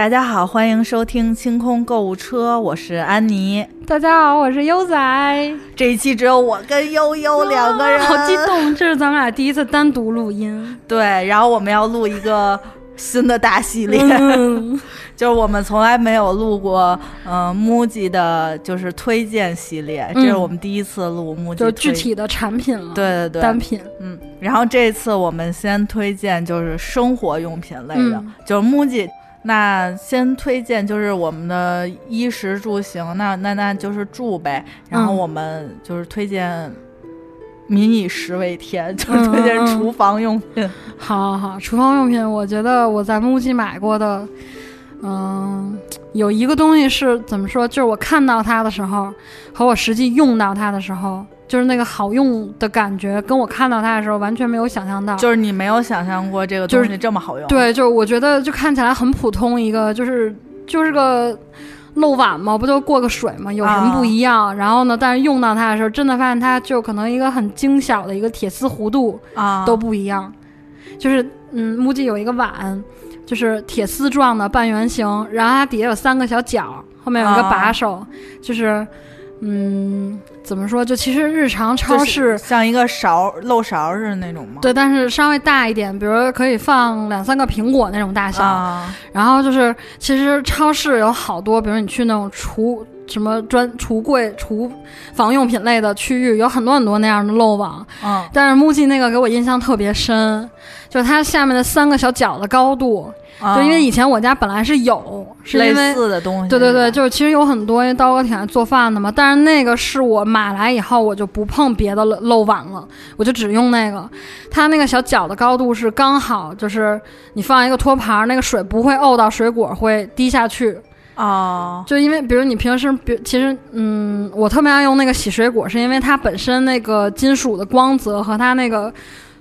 大家好，欢迎收听清空购物车，我是安妮。大家好，我是悠仔。这一期只有我跟悠悠两个人，好激动！这是咱们俩第一次单独录音。对，然后我们要录一个新的大系列，就是我们从来没有录过，嗯，MUJI 的，就是推荐系列，这是我们第一次录 MUJI，就是具体的产品了。对对对，单品。嗯，然后这次我们先推荐就是生活用品类的，就是 MUJI。那先推荐就是我们的衣食住行，那那那就是住呗。然后我们就是推荐“民以食为天”，就是推荐厨房用品。好好好，厨房用品，我觉得我在 MUJI 买过的，嗯，有一个东西是怎么说？就是我看到它的时候和我实际用到它的时候。就是那个好用的感觉，跟我看到它的时候完全没有想象到。就是你没有想象过这个东西这么好用。对，就是我觉得就看起来很普通，一个就是就是个漏碗嘛，不就过个水嘛，有什么不一样？然后呢，但是用到它的时候，真的发现它就可能一个很精小的一个铁丝弧度啊都不一样。就是嗯，木记有一个碗，就是铁丝状的半圆形，然后它底下有三个小角，后面有一个把手，就是嗯。怎么说？就其实日常超市像一个勺漏勺似的那种吗？对，但是稍微大一点，比如可以放两三个苹果那种大小。然后就是，其实超市有好多，比如你去那种厨什么专橱柜、厨房用品类的区域，有很多很多那样的漏网。嗯。但是木记那个给我印象特别深，就是它下面的三个小角的高度。就因为以前我家本来是有类似的东西，对对对，就是其实有很多，因为刀哥挺爱做饭的嘛。但是那个是我买来以后，我就不碰别的漏碗了，我就只用那个。它那个小角的高度是刚好，就是你放一个托盘，那个水不会沤到水果，会滴下去。哦，就因为比如你平时，比其实，嗯，我特别爱用那个洗水果，是因为它本身那个金属的光泽和它那个。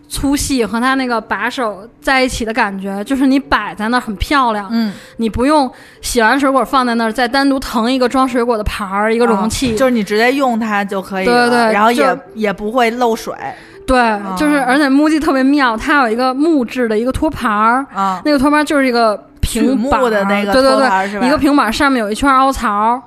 粗细和它那个把手在一起的感觉，就是你摆在那儿很漂亮。嗯，你不用洗完水果放在那儿，再单独腾一个装水果的盘儿，一个容器，就是你直接用它就可以了。对对，然后也也不会漏水。对，就是而且木记特别妙，它有一个木质的一个托盘儿啊，那个托盘就是一个平板的那个对对对，一个平板上面有一圈凹槽。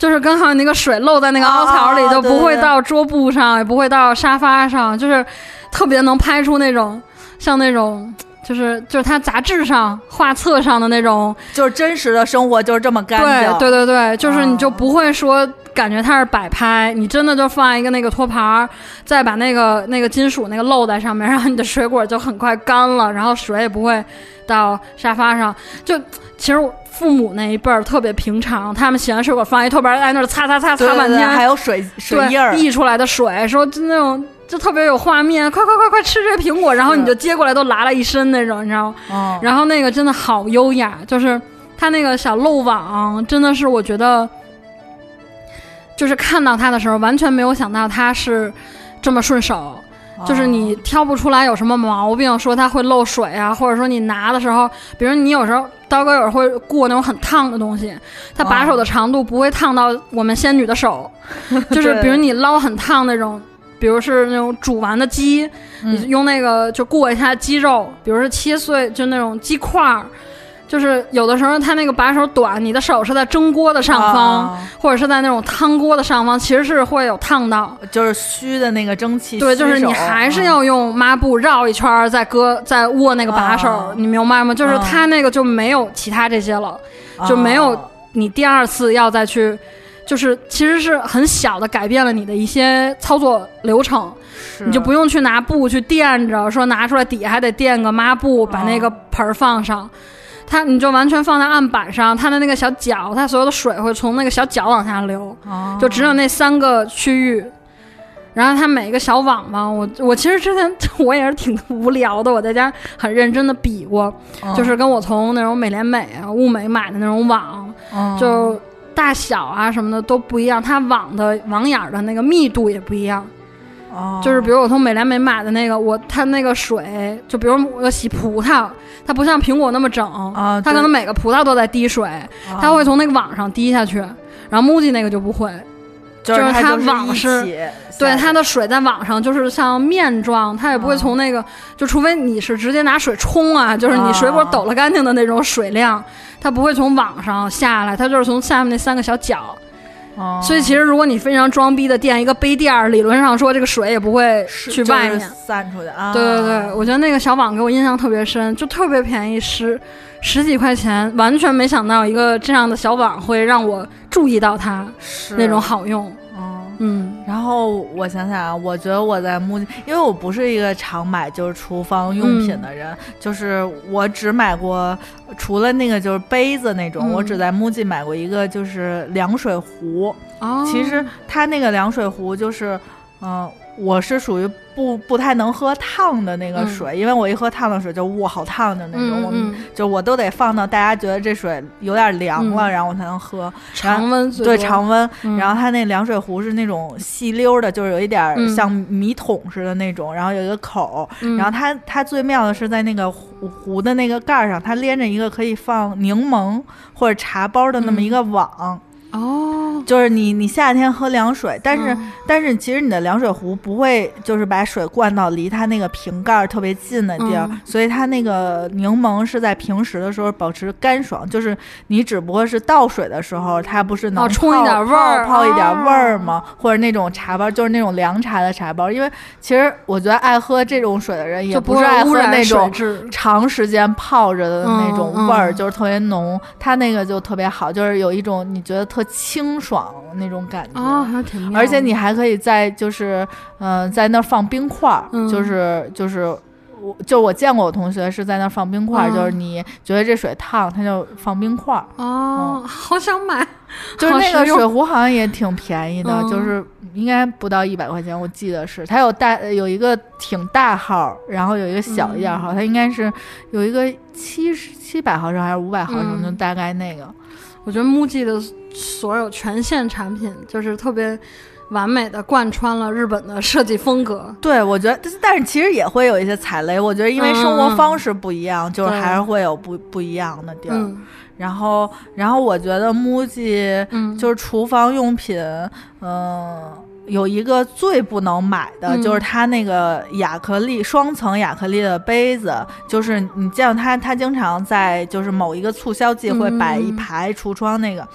就是刚好那个水漏在那个凹槽里，就不会到桌布上，也不会到沙发上，就是特别能拍出那种像那种，就是就是它杂志上画册上的那种，就是真实的生活就是这么干净。对对对对，就是你就不会说感觉它是摆拍，你真的就放一个那个托盘，再把那个那个金属那个漏在上面，然后你的水果就很快干了，然后水也不会到沙发上，就其实。父母那一辈儿特别平常，他们洗完水果放一托盘在那儿擦擦擦擦半天，还有水水印儿溢出来的水，说就那种就特别有画面，快快快快吃这苹果，然后你就接过来都拉了一身那种，你知道吗？然后那个真的好优雅，就是它那个小漏网，真的是我觉得，就是看到它的时候完全没有想到它是这么顺手。就是你挑不出来有什么毛病，说它会漏水啊，或者说你拿的时候，比如你有时候刀哥有时候会过那种很烫的东西，它把手的长度不会烫到我们仙女的手，就是比如你捞很烫那种，比如是那种煮完的鸡，你用那个就过一下鸡肉，比如说切碎就那种鸡块儿。就是有的时候它那个把手短，你的手是在蒸锅的上方，或者是在那种汤锅的上方，其实是会有烫到，就是虚的那个蒸汽。对，就是你还是要用抹布绕一圈再搁再握那个把手，你明白吗？就是它那个就没有其他这些了，就没有你第二次要再去，就是其实是很小的改变了你的一些操作流程，你就不用去拿布去垫着，说拿出来底下还得垫个抹布把那个盆儿放上。它你就完全放在案板上，它的那个小角，它所有的水会从那个小角往下流，就只有那三个区域。然后它每一个小网嘛，我我其实之前 我也是挺无聊的，我在家很认真的比过，就是跟我从那种美廉美啊、物美买的那种网，就大小啊什么的都不一样，它网的网眼的那个密度也不一样。就是比如我从美廉美买的那个，我它那个水，就比如我要洗葡萄，它不像苹果那么整，它可能每个葡萄都在滴水，它会从那个网上滴下去，然后 MUJI 那个就不会，就是它网是，对它的水在网上就是像面状，它也不会从那个，就除非你是直接拿水冲啊，就是你水果抖了干净的那种水量，它不会从网上下来，它就是从下面那三个小角。所以其实如果你非常装逼的垫一个杯垫儿，理论上说这个水也不会去外面散出去啊。对对对，我觉得那个小网给我印象特别深，就特别便宜，十十几块钱，完全没想到一个这样的小网会让我注意到它那种好用。嗯，然后我想想啊，我觉得我在木，因为我不是一个常买就是厨房用品的人，就是我只买过，除了那个就是杯子那种，我只在木记买过一个就是凉水壶。哦，其实它那个凉水壶就是，嗯，我是属于。不不太能喝烫的那个水，因为我一喝烫的水就哇好烫的那种，我们就我都得放到大家觉得这水有点凉了，然后我才能喝。常温对常温，然后它那凉水壶是那种细溜的，就是有一点像米桶似的那种，然后有一个口，然后它它最妙的是在那个壶壶的那个盖上，它连着一个可以放柠檬或者茶包的那么一个网。哦，就是你，你夏天喝凉水，但是但是其实你的凉水壶不会就是把水灌到离它那个瓶盖特别近的地儿，所以它那个柠檬是在平时的时候保持干爽，就是你只不过是倒水的时候，它不是能冲一点味儿，泡一点味儿吗？或者那种茶包，就是那种凉茶的茶包，因为其实我觉得爱喝这种水的人也不是爱喝那种长时间泡着的那种味儿，就是特别浓，它那个就特别好，就是有一种你觉得特。清爽那种感觉啊，还挺妙。而且你还可以在就是，嗯，在那儿放冰块儿，就是就是我就我见过我同学是在那儿放冰块儿，就是你觉得这水烫，他就放冰块儿。哦，好想买，就是那个水壶好像也挺便宜的，就是应该不到一百块钱，我记得是。它有大有一个挺大号，然后有一个小一点号，它应该是有一个七十七百毫升还是五百毫升，就大概那个。我觉得 MUJI 的所有全线产品就是特别完美的贯穿了日本的设计风格。对，我觉得，但是其实也会有一些踩雷。我觉得因为生活方式不一样，就是还是会有不不一样的地儿。然后，然后我觉得 MUJI 就是厨房用品，嗯。有一个最不能买的就是它那个亚克力双层亚克力的杯子，就是你见到它，它经常在就是某一个促销季会摆一排橱窗那个。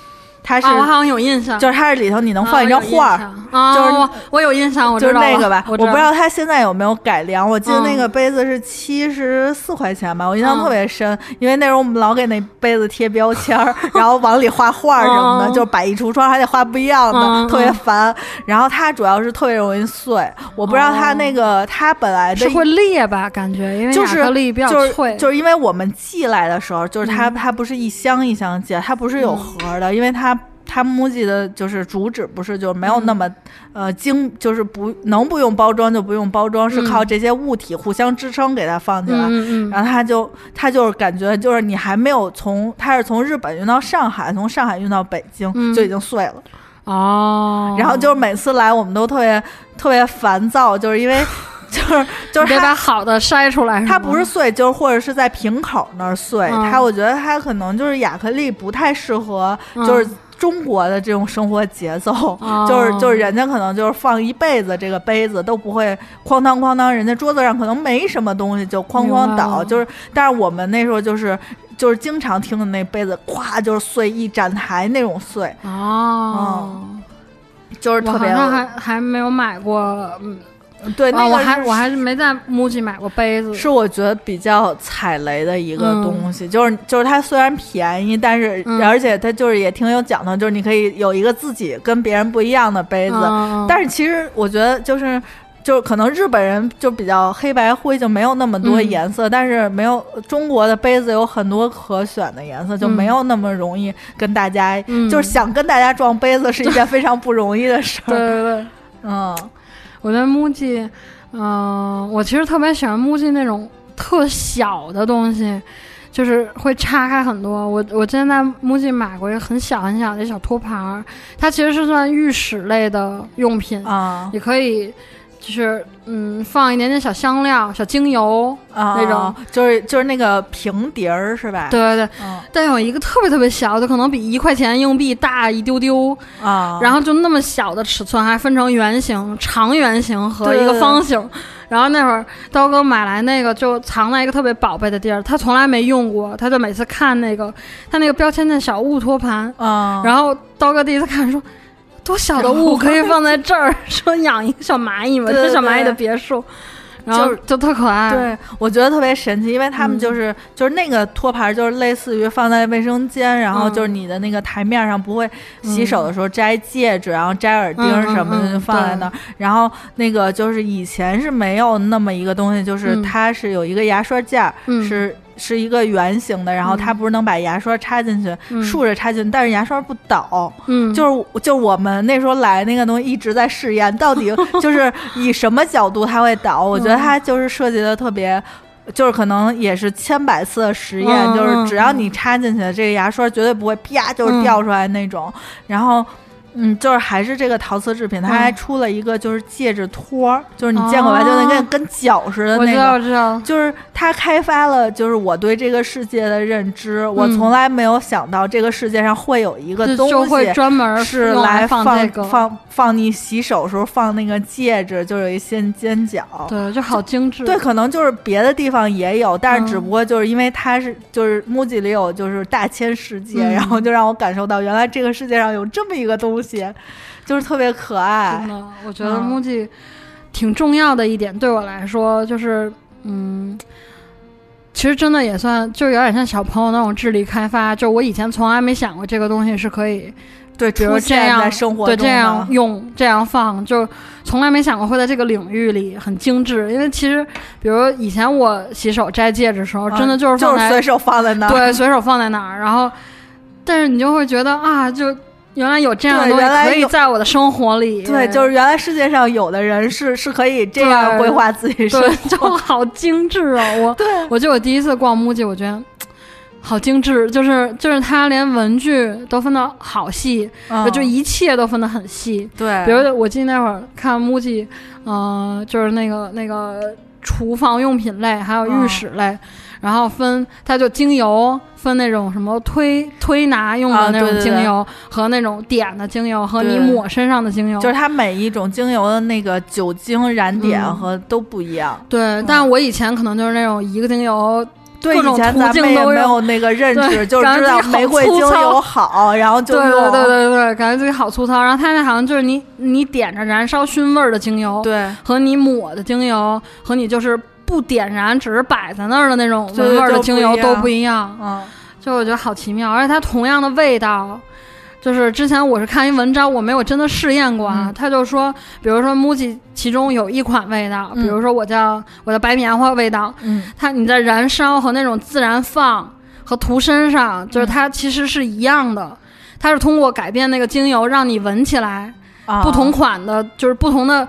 它是，我好像有印象，就是它是里头你能放一张画儿，就是我有印象，我就是那个吧，我不知道它现在有没有改良。我记得那个杯子是七十四块钱吧，我印象特别深，因为那时候我们老给那杯子贴标签儿，然后往里画画什么的，就是摆一橱窗还得画不一样的，特别烦。然后它主要是特别容易碎，我不知道它那个它本来的是会裂吧？感觉因为亚克力比较脆，就是因为我们寄来的时候，就是它它不是一箱一箱寄，它不是有盒的，因为它。它 MUJI 的就是主旨不是就没有那么，呃精，就是不能不用包装就不用包装，是靠这些物体互相支撑给它放进来。然后它就它就是感觉就是你还没有从它是从日本运到上海，从上海运到北京就已经碎了。哦。然后就是每次来我们都特别特别烦躁，就是因为 就是就是得把好的筛出来。它不是碎，就是或者是在瓶口那儿碎。它我觉得它可能就是亚克力不太适合，就是。中国的这种生活节奏，就是就是人家可能就是放一辈子这个杯子都不会哐当哐当，人家桌子上可能没什么东西就哐哐倒，就是但是我们那时候就是就是经常听的那杯子咵就是碎一展台那种碎。哦，就是特别还还没有买过嗯。对，那我还我还是没在 MUJI 买过杯子，是我觉得比较踩雷的一个东西，就是就是它虽然便宜，但是而且它就是也挺有讲头，就是你可以有一个自己跟别人不一样的杯子，但是其实我觉得就是就是可能日本人就比较黑白灰，就没有那么多颜色，但是没有中国的杯子有很多可选的颜色，就没有那么容易跟大家，就是想跟大家撞杯子是一件非常不容易的事儿，对对对，嗯。我觉得 MUJI，嗯，我其实特别喜欢 MUJI 那种特小的东西，就是会岔开很多。我我之前在 MUJI 买过一个很小很小的小托盘儿，它其实是算浴室类的用品啊，也可以。就是嗯，放一点点小香料、小精油那种，就是就是那个平碟儿是吧？对对对，但有一个特别特别小的，可能比一块钱硬币大一丢丢啊，然后就那么小的尺寸，还分成圆形、长圆形和一个方形。然后那会儿刀哥买来那个就藏在一个特别宝贝的地儿，他从来没用过，他就每次看那个他那个标签的小物托盘啊，然后刀哥第一次看说。多小的物可以放在这儿？说养一个小蚂蚁嘛，这小蚂蚁的别墅，然后就特可爱。对，我觉得特别神奇，因为他们就是就是那个托盘，就是类似于放在卫生间，然后就是你的那个台面上不会洗手的时候摘戒指，然后摘耳钉什么的就放在那儿。然后那个就是以前是没有那么一个东西，就是它是有一个牙刷架，是。是一个圆形的，然后它不是能把牙刷插进去，竖着插进去，但是牙刷不倒。嗯，就是就我们那时候来那个东西一直在试验，到底 就是以什么角度它会倒？我觉得它就是设计的特别，就是可能也是千百次的实验，就是只要你插进去，这个牙刷绝对不会啪就是掉出来那种。然后。嗯，就是还是这个陶瓷制品，它还出了一个就是戒指托，就是你见过吧？就那个跟脚似的那个。我知道，我知道。就是它开发了，就是我对这个世界的认知。我从来没有想到这个世界上会有一个东西专门是来放放放你洗手时候放那个戒指，就有一些尖角。对，就好精致。对，可能就是别的地方也有，但是只不过就是因为它是就是 MUJI 里有就是大千世界，然后就让我感受到原来这个世界上有这么一个东西。些，就是特别可爱。真的，我觉得 MUJI 挺重要的一点，对我来说就是，嗯，其实真的也算，就有点像小朋友那种智力开发。就我以前从来没想过这个东西是可以，对，比如这样生活对这样用这样放，就从来没想过会在这个领域里很精致。因为其实，比如以前我洗手摘戒指的时候，真的就是就是随手放在那儿，对，随手放在那儿。然后，但是你就会觉得啊，就。原来有这样的东西可以在我的生活里，对，就是原来世界上有的人是是可以这样规划自己生活，就好精致啊！我，对，我记得我第一次逛 MUJI，我觉得好精致，就是就是他连文具都分的好细，就一切都分的很细。对，比如我记得那会儿看 MUJI，嗯，就是那个那个厨房用品类，还有浴室类。然后分，它就精油分那种什么推推拿用的那种精油，和那种点的精油，和你抹身上的精油，就是它每一种精油的那个酒精燃点和都不一样。对，但我以前可能就是那种一个精油，对，以前咱们也没有那个认知，就知道玫瑰精油好，然后就对对对对对，感觉自己好粗糙。然后它那好像就是你你点着燃烧熏味儿的精油，对，和你抹的精油，和你就是。不点燃，只是摆在那儿的那种闻味儿的精油都不一样，嗯，就我觉得好奇妙，而且它同样的味道，就是之前我是看一文章，我没有真的试验过啊，他就说，比如说 MUJI 其中有一款味道，比如说我叫我的白棉花味道，嗯，它你在燃烧和那种自然放和涂身上，就是它其实是一样的，它是通过改变那个精油让你闻起来不同款的，就是不同的。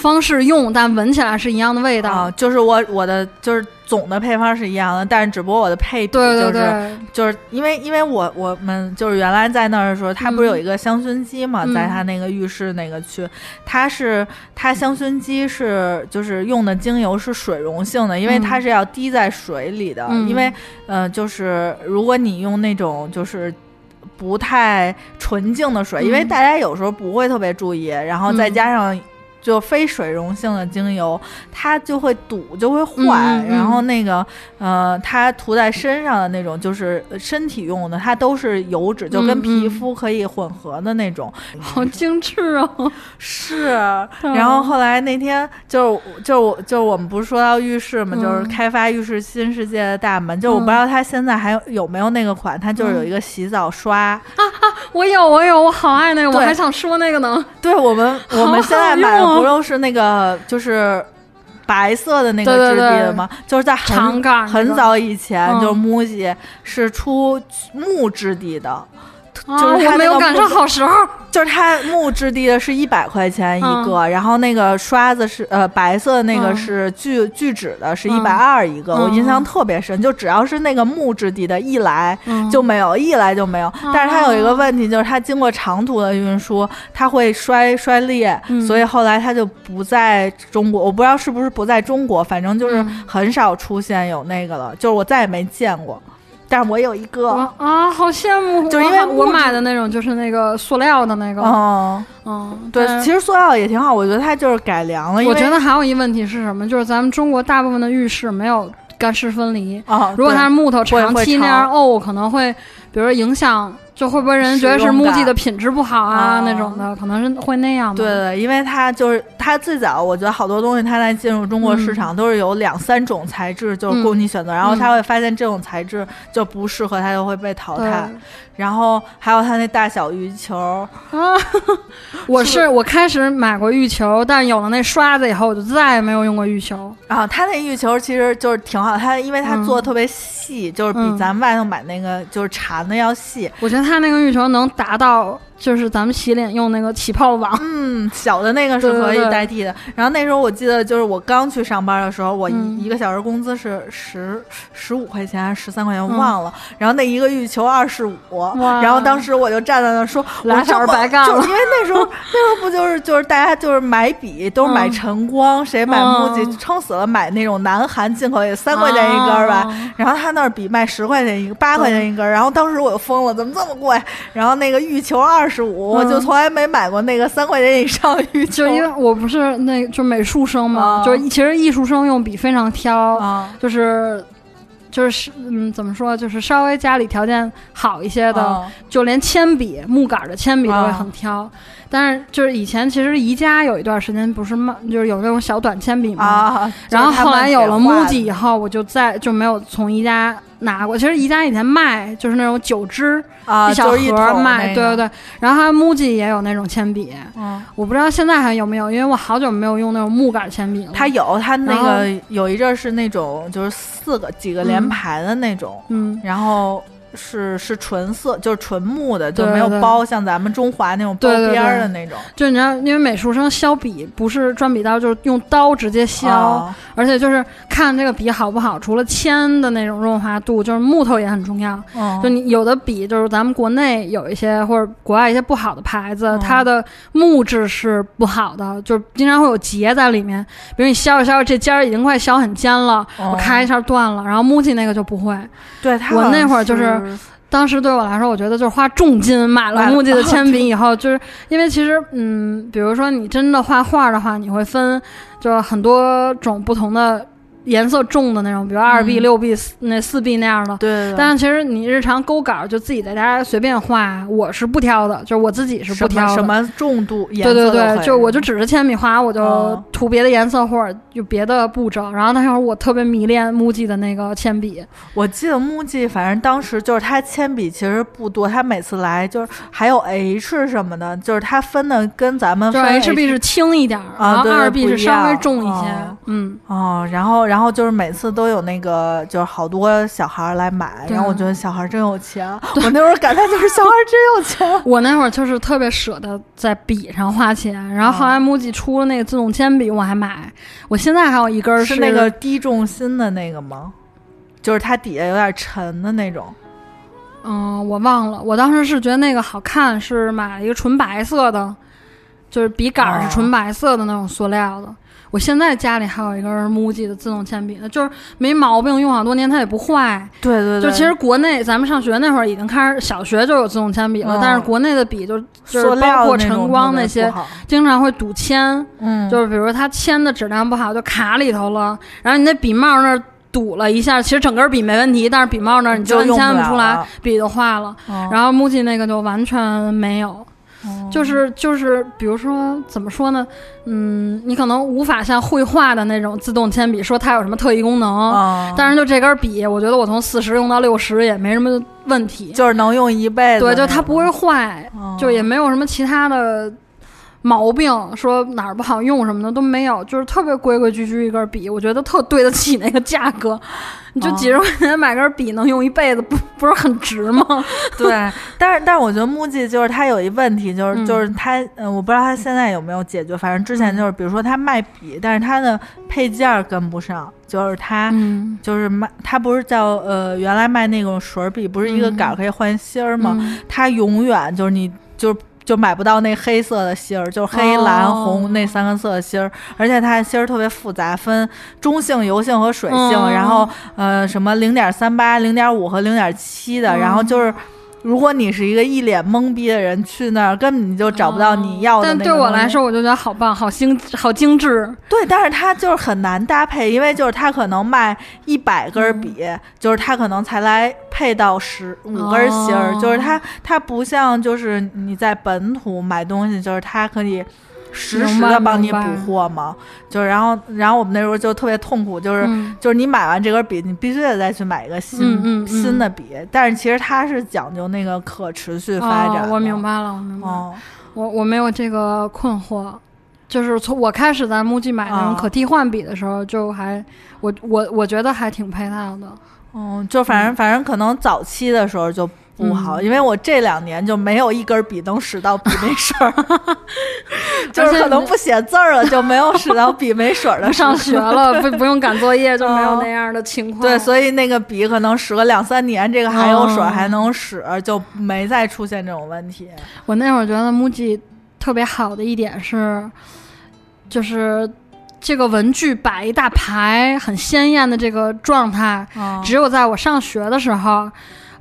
方式用，但闻起来是一样的味道。就是我我的就是总的配方是一样的，但是只不过我的配比就是就是因为因为我我们就是原来在那儿的时候，它不是有一个香薰机嘛，在它那个浴室那个区，它是它香薰机是就是用的精油是水溶性的，因为它是要滴在水里的，因为呃就是如果你用那种就是不太纯净的水，因为大家有时候不会特别注意，然后再加上。就非水溶性的精油，它就会堵，就会坏。然后那个，呃，它涂在身上的那种，就是身体用的，它都是油脂，就跟皮肤可以混合的那种。好精致哦！是。然后后来那天，就就就我们不是说到浴室嘛，就是开发浴室新世界的大门。就我不知道它现在还有有没有那个款，它就是有一个洗澡刷。啊啊！我有，我有，我好爱那个，我还想说那个呢。对我们，我们现在买的。不都是那个就是白色的那个质地的吗？就是在很很早以前，就是 MUJI 是出木质地的，就是我没有赶上好时候。就是它木质地的是一百块钱一个，然后那个刷子是呃白色的那个是聚聚酯的，是一百二一个。我印象特别深，就只要是那个木质地的，一来就没有，一来就没有。但是它有一个问题，就是它经过长途的运输，它会摔摔裂，所以后来它就不在中国。我不知道是不是不在中国，反正就是很少出现有那个了，就是我再也没见过。但是我有一个啊，好羡慕！就是因为我买的那种，就是那个塑料的那个。嗯嗯，对，其实塑料也挺好，我觉得它就是改良了。我觉得还有一问题是什么？就是咱们中国大部分的浴室没有干湿分离啊。如果它是木头，长期那样沤，可能会，比如说影响。就会不会人觉得是木屉的品质不好啊？那种的可能是会那样。对对，因为它就是它最早，我觉得好多东西它在进入中国市场都是有两三种材质，就是供你选择，然后他会发现这种材质就不适合，它就会被淘汰。然后还有它那大小浴球啊，我是我开始买过浴球，但是有了那刷子以后，我就再也没有用过浴球。啊，它那浴球其实就是挺好，它因为它做的特别细，就是比咱们外头买那个就是缠的要细。我觉得他那个运球能达到。就是咱们洗脸用那个起泡网，嗯，小的那个是可以代替的。然后那时候我记得，就是我刚去上班的时候，我一一个小时工资是十十五块钱还是十三块钱，我忘了。然后那一个浴球二十五，然后当时我就站在那说，俩小时白干了。因为那时候 那时候不就是就是大家就是买笔都是买晨光，谁买木吉撑死了买那种南韩进口也三块钱一根吧。然后他那儿笔卖十块钱一个，八块钱一根。然后当时我就疯了，怎么这么贵？然后那个浴球二。十五，我就从来没买过那个三块钱以上浴球，就因为我不是那就美术生嘛，就是其实艺术生用笔非常挑，就是就是嗯怎么说，就是稍微家里条件好一些的，就连铅笔木杆的铅笔都会很挑。但是就是以前其实宜家有一段时间不是卖，就是有那种小短铅笔嘛，然后后来有了 MUJI 以后，我就再就没有从宜家拿过。其实宜家以前卖就是那种九支。啊，一小盒卖，对对对，然后它 MUJI 也有那种铅笔，嗯，我不知道现在还有没有，因为我好久没有用那种木杆铅笔了。它有，它那个有一阵是那种就是四个几个连排的那种，嗯，然后。是是纯色，就是纯木的，就没有包，像咱们中华那种包边儿的那种。就你知道，因为美术生削笔不是转笔刀，就是用刀直接削，而且就是看这个笔好不好，除了铅的那种润滑度，就是木头也很重要。就你有的笔，就是咱们国内有一些或者国外一些不好的牌子，它的木质是不好的，就是经常会有结在里面。比如你削着削着，这尖儿已经快削很尖了，我咔一下断了。然后 MUJI 那个就不会。对，我那会儿就是。当时对我来说，我觉得就是花重金买了木吉的铅笔以后，就是因为其实，嗯，比如说你真的画画的话，你会分，就是很多种不同的。颜色重的那种，比如二 B、六 B、四那四 B 那样的。对。但是其实你日常勾稿就自己在家随便画，我是不挑的，就是我自己是不挑的。什么重度颜色？对对对，就我就指着铅笔画，我就涂别的颜色或者有别的步骤。然后那会儿我特别迷恋 MUJI 的那个铅笔。我记得 MUJI 反正当时就是他铅笔其实不多，他每次来就是还有 H 什么的，就是他分的跟咱们。就 HB 是轻一点，然后二 B 是稍微重一些。嗯。哦，然后然后就是每次都有那个，就是好多小孩来买，然后我觉得小孩真有钱。我那会儿感叹就是小孩真有钱。我那会儿就是特别舍得在笔上花钱，然后后来 MUJI 出了那个自动铅笔，我还买。我现在还有一根是那个低重心的那个吗？就是它底下有点沉的那种。嗯，我忘了。我当时是觉得那个好看，是买了一个纯白色的，就是笔杆是纯白色的那种塑料的。我现在家里还有一根 MUJI 的自动铅笔呢，就是没毛病，用好多年它也不坏。对对对。就其实国内咱们上学那会儿已经开始，小学就有自动铅笔了，但是国内的笔就就是包括晨光那些，经常会堵铅。嗯。就是比如它铅的质量不好，就卡里头了。然后你那笔帽那儿堵了一下，其实整根笔没问题，但是笔帽那儿你就铅不出来，笔就坏了。然后 MUJI 那个就完全没有。就是就是，比如说怎么说呢？嗯，你可能无法像绘画的那种自动铅笔说它有什么特异功能，但是就这根笔，我觉得我从四十用到六十也没什么问题，就是能用一辈子。对，就它不会坏，就也没有什么其他的毛病，说哪儿不好用什么的都没有，就是特别规规矩矩一根笔，我觉得特对得起那个价格。你就几十块钱买根笔能用一辈子，不 不是很值吗？对，但是 但是我觉得 MUJI 就是它有一问题，就是就是它，嗯，我不知道它现在有没有解决。反正之前就是，比如说它卖笔，但是它的配件跟不上，就是它就是卖，它不是叫呃原来卖那种水笔，不是一个杆可以换芯儿吗？它永远就是你就。就买不到那黑色的芯儿，就是黑蓝红那三个色的芯儿，而且它的芯儿特别复杂，分中性、油性和水性，然后呃什么零点三八、零点五和零点七的，然后就是。如果你是一个一脸懵逼的人，去那儿根本你就找不到你要的。但对我来说，我就觉得好棒，好精，好精致。对，但是它就是很难搭配，因为就是它可能卖一百根笔，就是它可能才来配到十五根芯儿，就是它它不像就是你在本土买东西，就是它可以。实时的帮你补货吗？就是，然后，然后我们那时候就特别痛苦，就是，就是你买完这根笔，你必须得再去买一个新新的笔。但是其实它是讲究那个可持续发展。我明白了，我明白。我我没有这个困惑，就是从我开始在 MUJI 买那种可替换笔的时候，就还我我我觉得还挺配套的。嗯，就反正反正可能早期的时候就。不好，因为我这两年就没有一根笔能使到笔没水儿，就是可能不写字儿了，就没有使到笔没水儿的。上学了不不用赶作业，就没有那样的情况。对，所以那个笔可能使了两三年，这个还有水还能使，就没再出现这种问题。我那会儿觉得 MUJI 特别好的一点是，就是这个文具摆一大排很鲜艳的这个状态，只有在我上学的时候。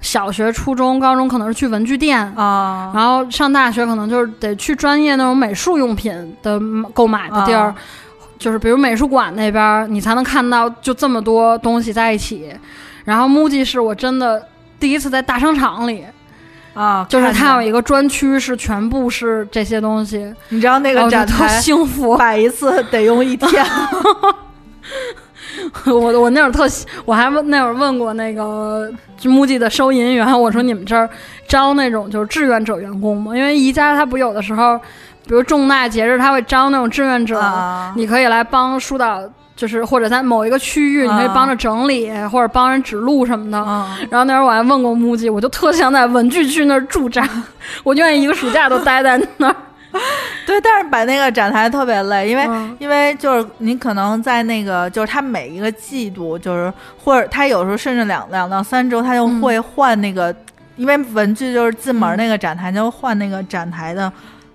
小学、初中、高中可能是去文具店啊，然后上大学可能就是得去专业那种美术用品的购买的地儿，就是比如美术馆那边，你才能看到就这么多东西在一起。然后 MUJI 是我真的第一次在大商场里啊，就是它有一个专区是全部是这些东西，你知道那个展台幸福摆一次得用一天。我我那会儿特，我还问那会儿问过那个 MUJI 的收银员，我说你们这儿招那种就是志愿者员工吗？因为宜家它不有的时候，比如重大节日，他会招那种志愿者，你可以来帮疏导，就是或者在某一个区域，你可以帮着整理或者帮人指路什么的。然后那会儿我还问过 MUJI，我就特想在文具区那儿驻扎，我愿意一个暑假都待在那儿。对，但是摆那个展台特别累，因为因为就是你可能在那个就是他每一个季度，就是或者他有时候甚至两两到三周，他就会换那个，因为文具就是进门那个展台就换那个展台的，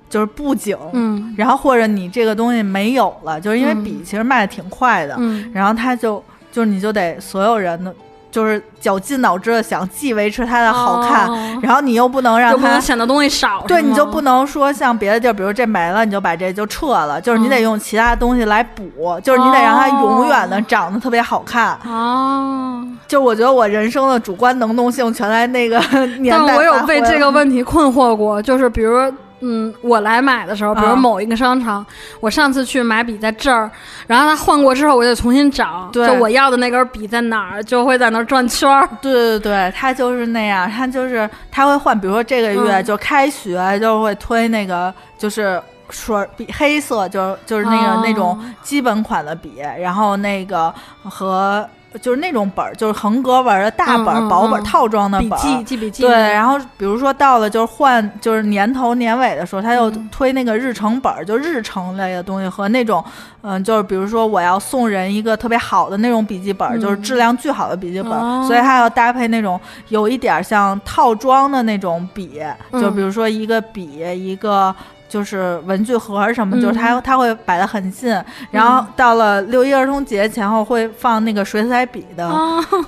就是布景，嗯，然后或者你这个东西没有了，就是因为笔其实卖的挺快的，嗯，然后他就就是你就得所有人的。就是绞尽脑汁的想既维持它的好看，然后你又不能让它显得东西少，对，你就不能说像别的地儿，比如这没了，你就把这就撤了，就是你得用其他东西来补，就是你得让它永远的长得特别好看。哦，就我觉得我人生的主观能动性全在那个 年代。但我有被这个问题困惑过，就是比如。嗯，我来买的时候，比如某一个商场，我上次去买笔在这儿，然后他换过之后，我得重新找，就我要的那根笔在哪儿，就会在那儿转圈儿。对对对，他就是那样，他就是他会换，比如说这个月就开学就会推那个就是水笔黑色，就就是那个那种基本款的笔，然后那个和。就是那种本儿，就是横格纹的大本、薄本套装的本儿，记记笔记。对，然后比如说到了就是换，就是年头年尾的时候，他又推那个日程本儿，就日程类的东西和那种，嗯，就是比如说我要送人一个特别好的那种笔记本，就是质量巨好的笔记本，所以他要搭配那种有一点像套装的那种笔，就比如说一个笔一个。就是文具盒什么，就是它它会摆的很近，然后到了六一儿童节前后会放那个水彩笔的，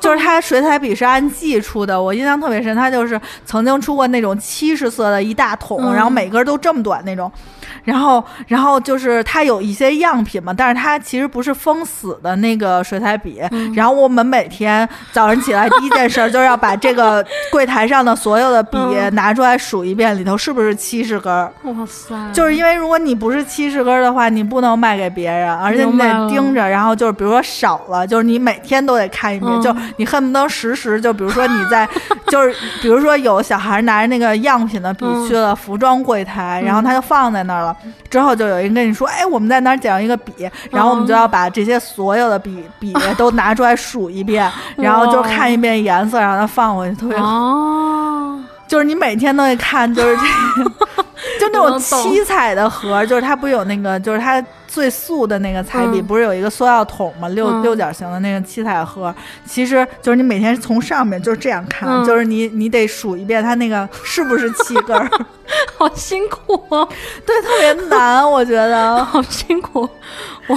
就是它水彩笔是按季出的，我印象特别深，它就是曾经出过那种七十色的一大桶，然后每根都这么短那种。然后，然后就是它有一些样品嘛，但是它其实不是封死的那个水彩笔。然后我们每天早上起来第一件事就是要把这个柜台上的所有的笔拿出来数一遍，里头是不是七十根？哇塞！就是因为如果你不是七十根的话，你不能卖给别人，而且你得盯着，然后就是比如说少了，就是你每天都得看一遍，就你恨不得实时，就比如说你在，就是比如说有小孩拿着那个样品的笔去了服装柜台，然后他就放在那儿了，之后就有人跟你说，哎，我们在哪儿捡到一个笔，然后我们就要把这些所有的笔笔都拿出来数一遍，然后就看一遍颜色，让它放回去，特别好。就是你每天都会看，就是这个，就那种七彩的盒，就是它不有那个，就是它最素的那个彩笔，不是有一个塑料桶吗？六六角形的那个七彩盒，其实就是你每天从上面就是这样看，就是你你得数一遍它那个是不是七根儿，好辛苦啊！对，特别难，我觉得 好辛苦。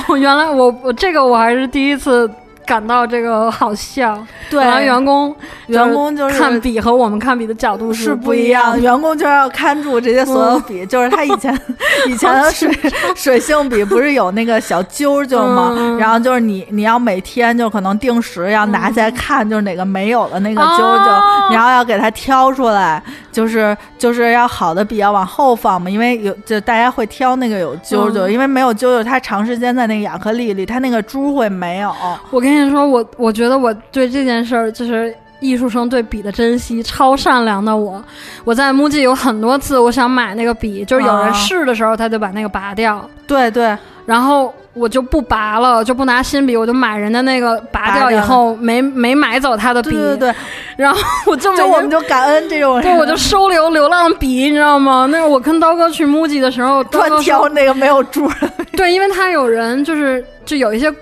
我原来我我这个我还是第一次。感到这个好笑，对，然后员工员工就是看笔和我们看笔的角度是不一样，员工就要看住这些所有笔，就是他以前 以前的水水性笔不是有那个小揪揪吗？然后就是你你要每天就可能定时要拿起来看，就是哪个没有了那个揪揪，然后要给它挑出来，就是就是要好的笔要往后放嘛，因为有就大家会挑那个有揪揪，因为没有揪揪，它长时间在那个亚克力里，它那个珠会没有。我跟你。说，我我觉得我对这件事儿就是艺术生对笔的珍惜，超善良的我。我在 MUJI 有很多次，我想买那个笔，就是有人试的时候，他就把那个拔掉。对对，然后我就不拔了，就不拿新笔，我就买人家那个拔掉以后没没买走他的笔。对对对，然后我就就我们就感恩这种，对，我就收留流浪笔，你知道吗？那我跟刀哥去 MUJI 的时候，专挑那个没有珠的。对，因为他有人就是就有一些。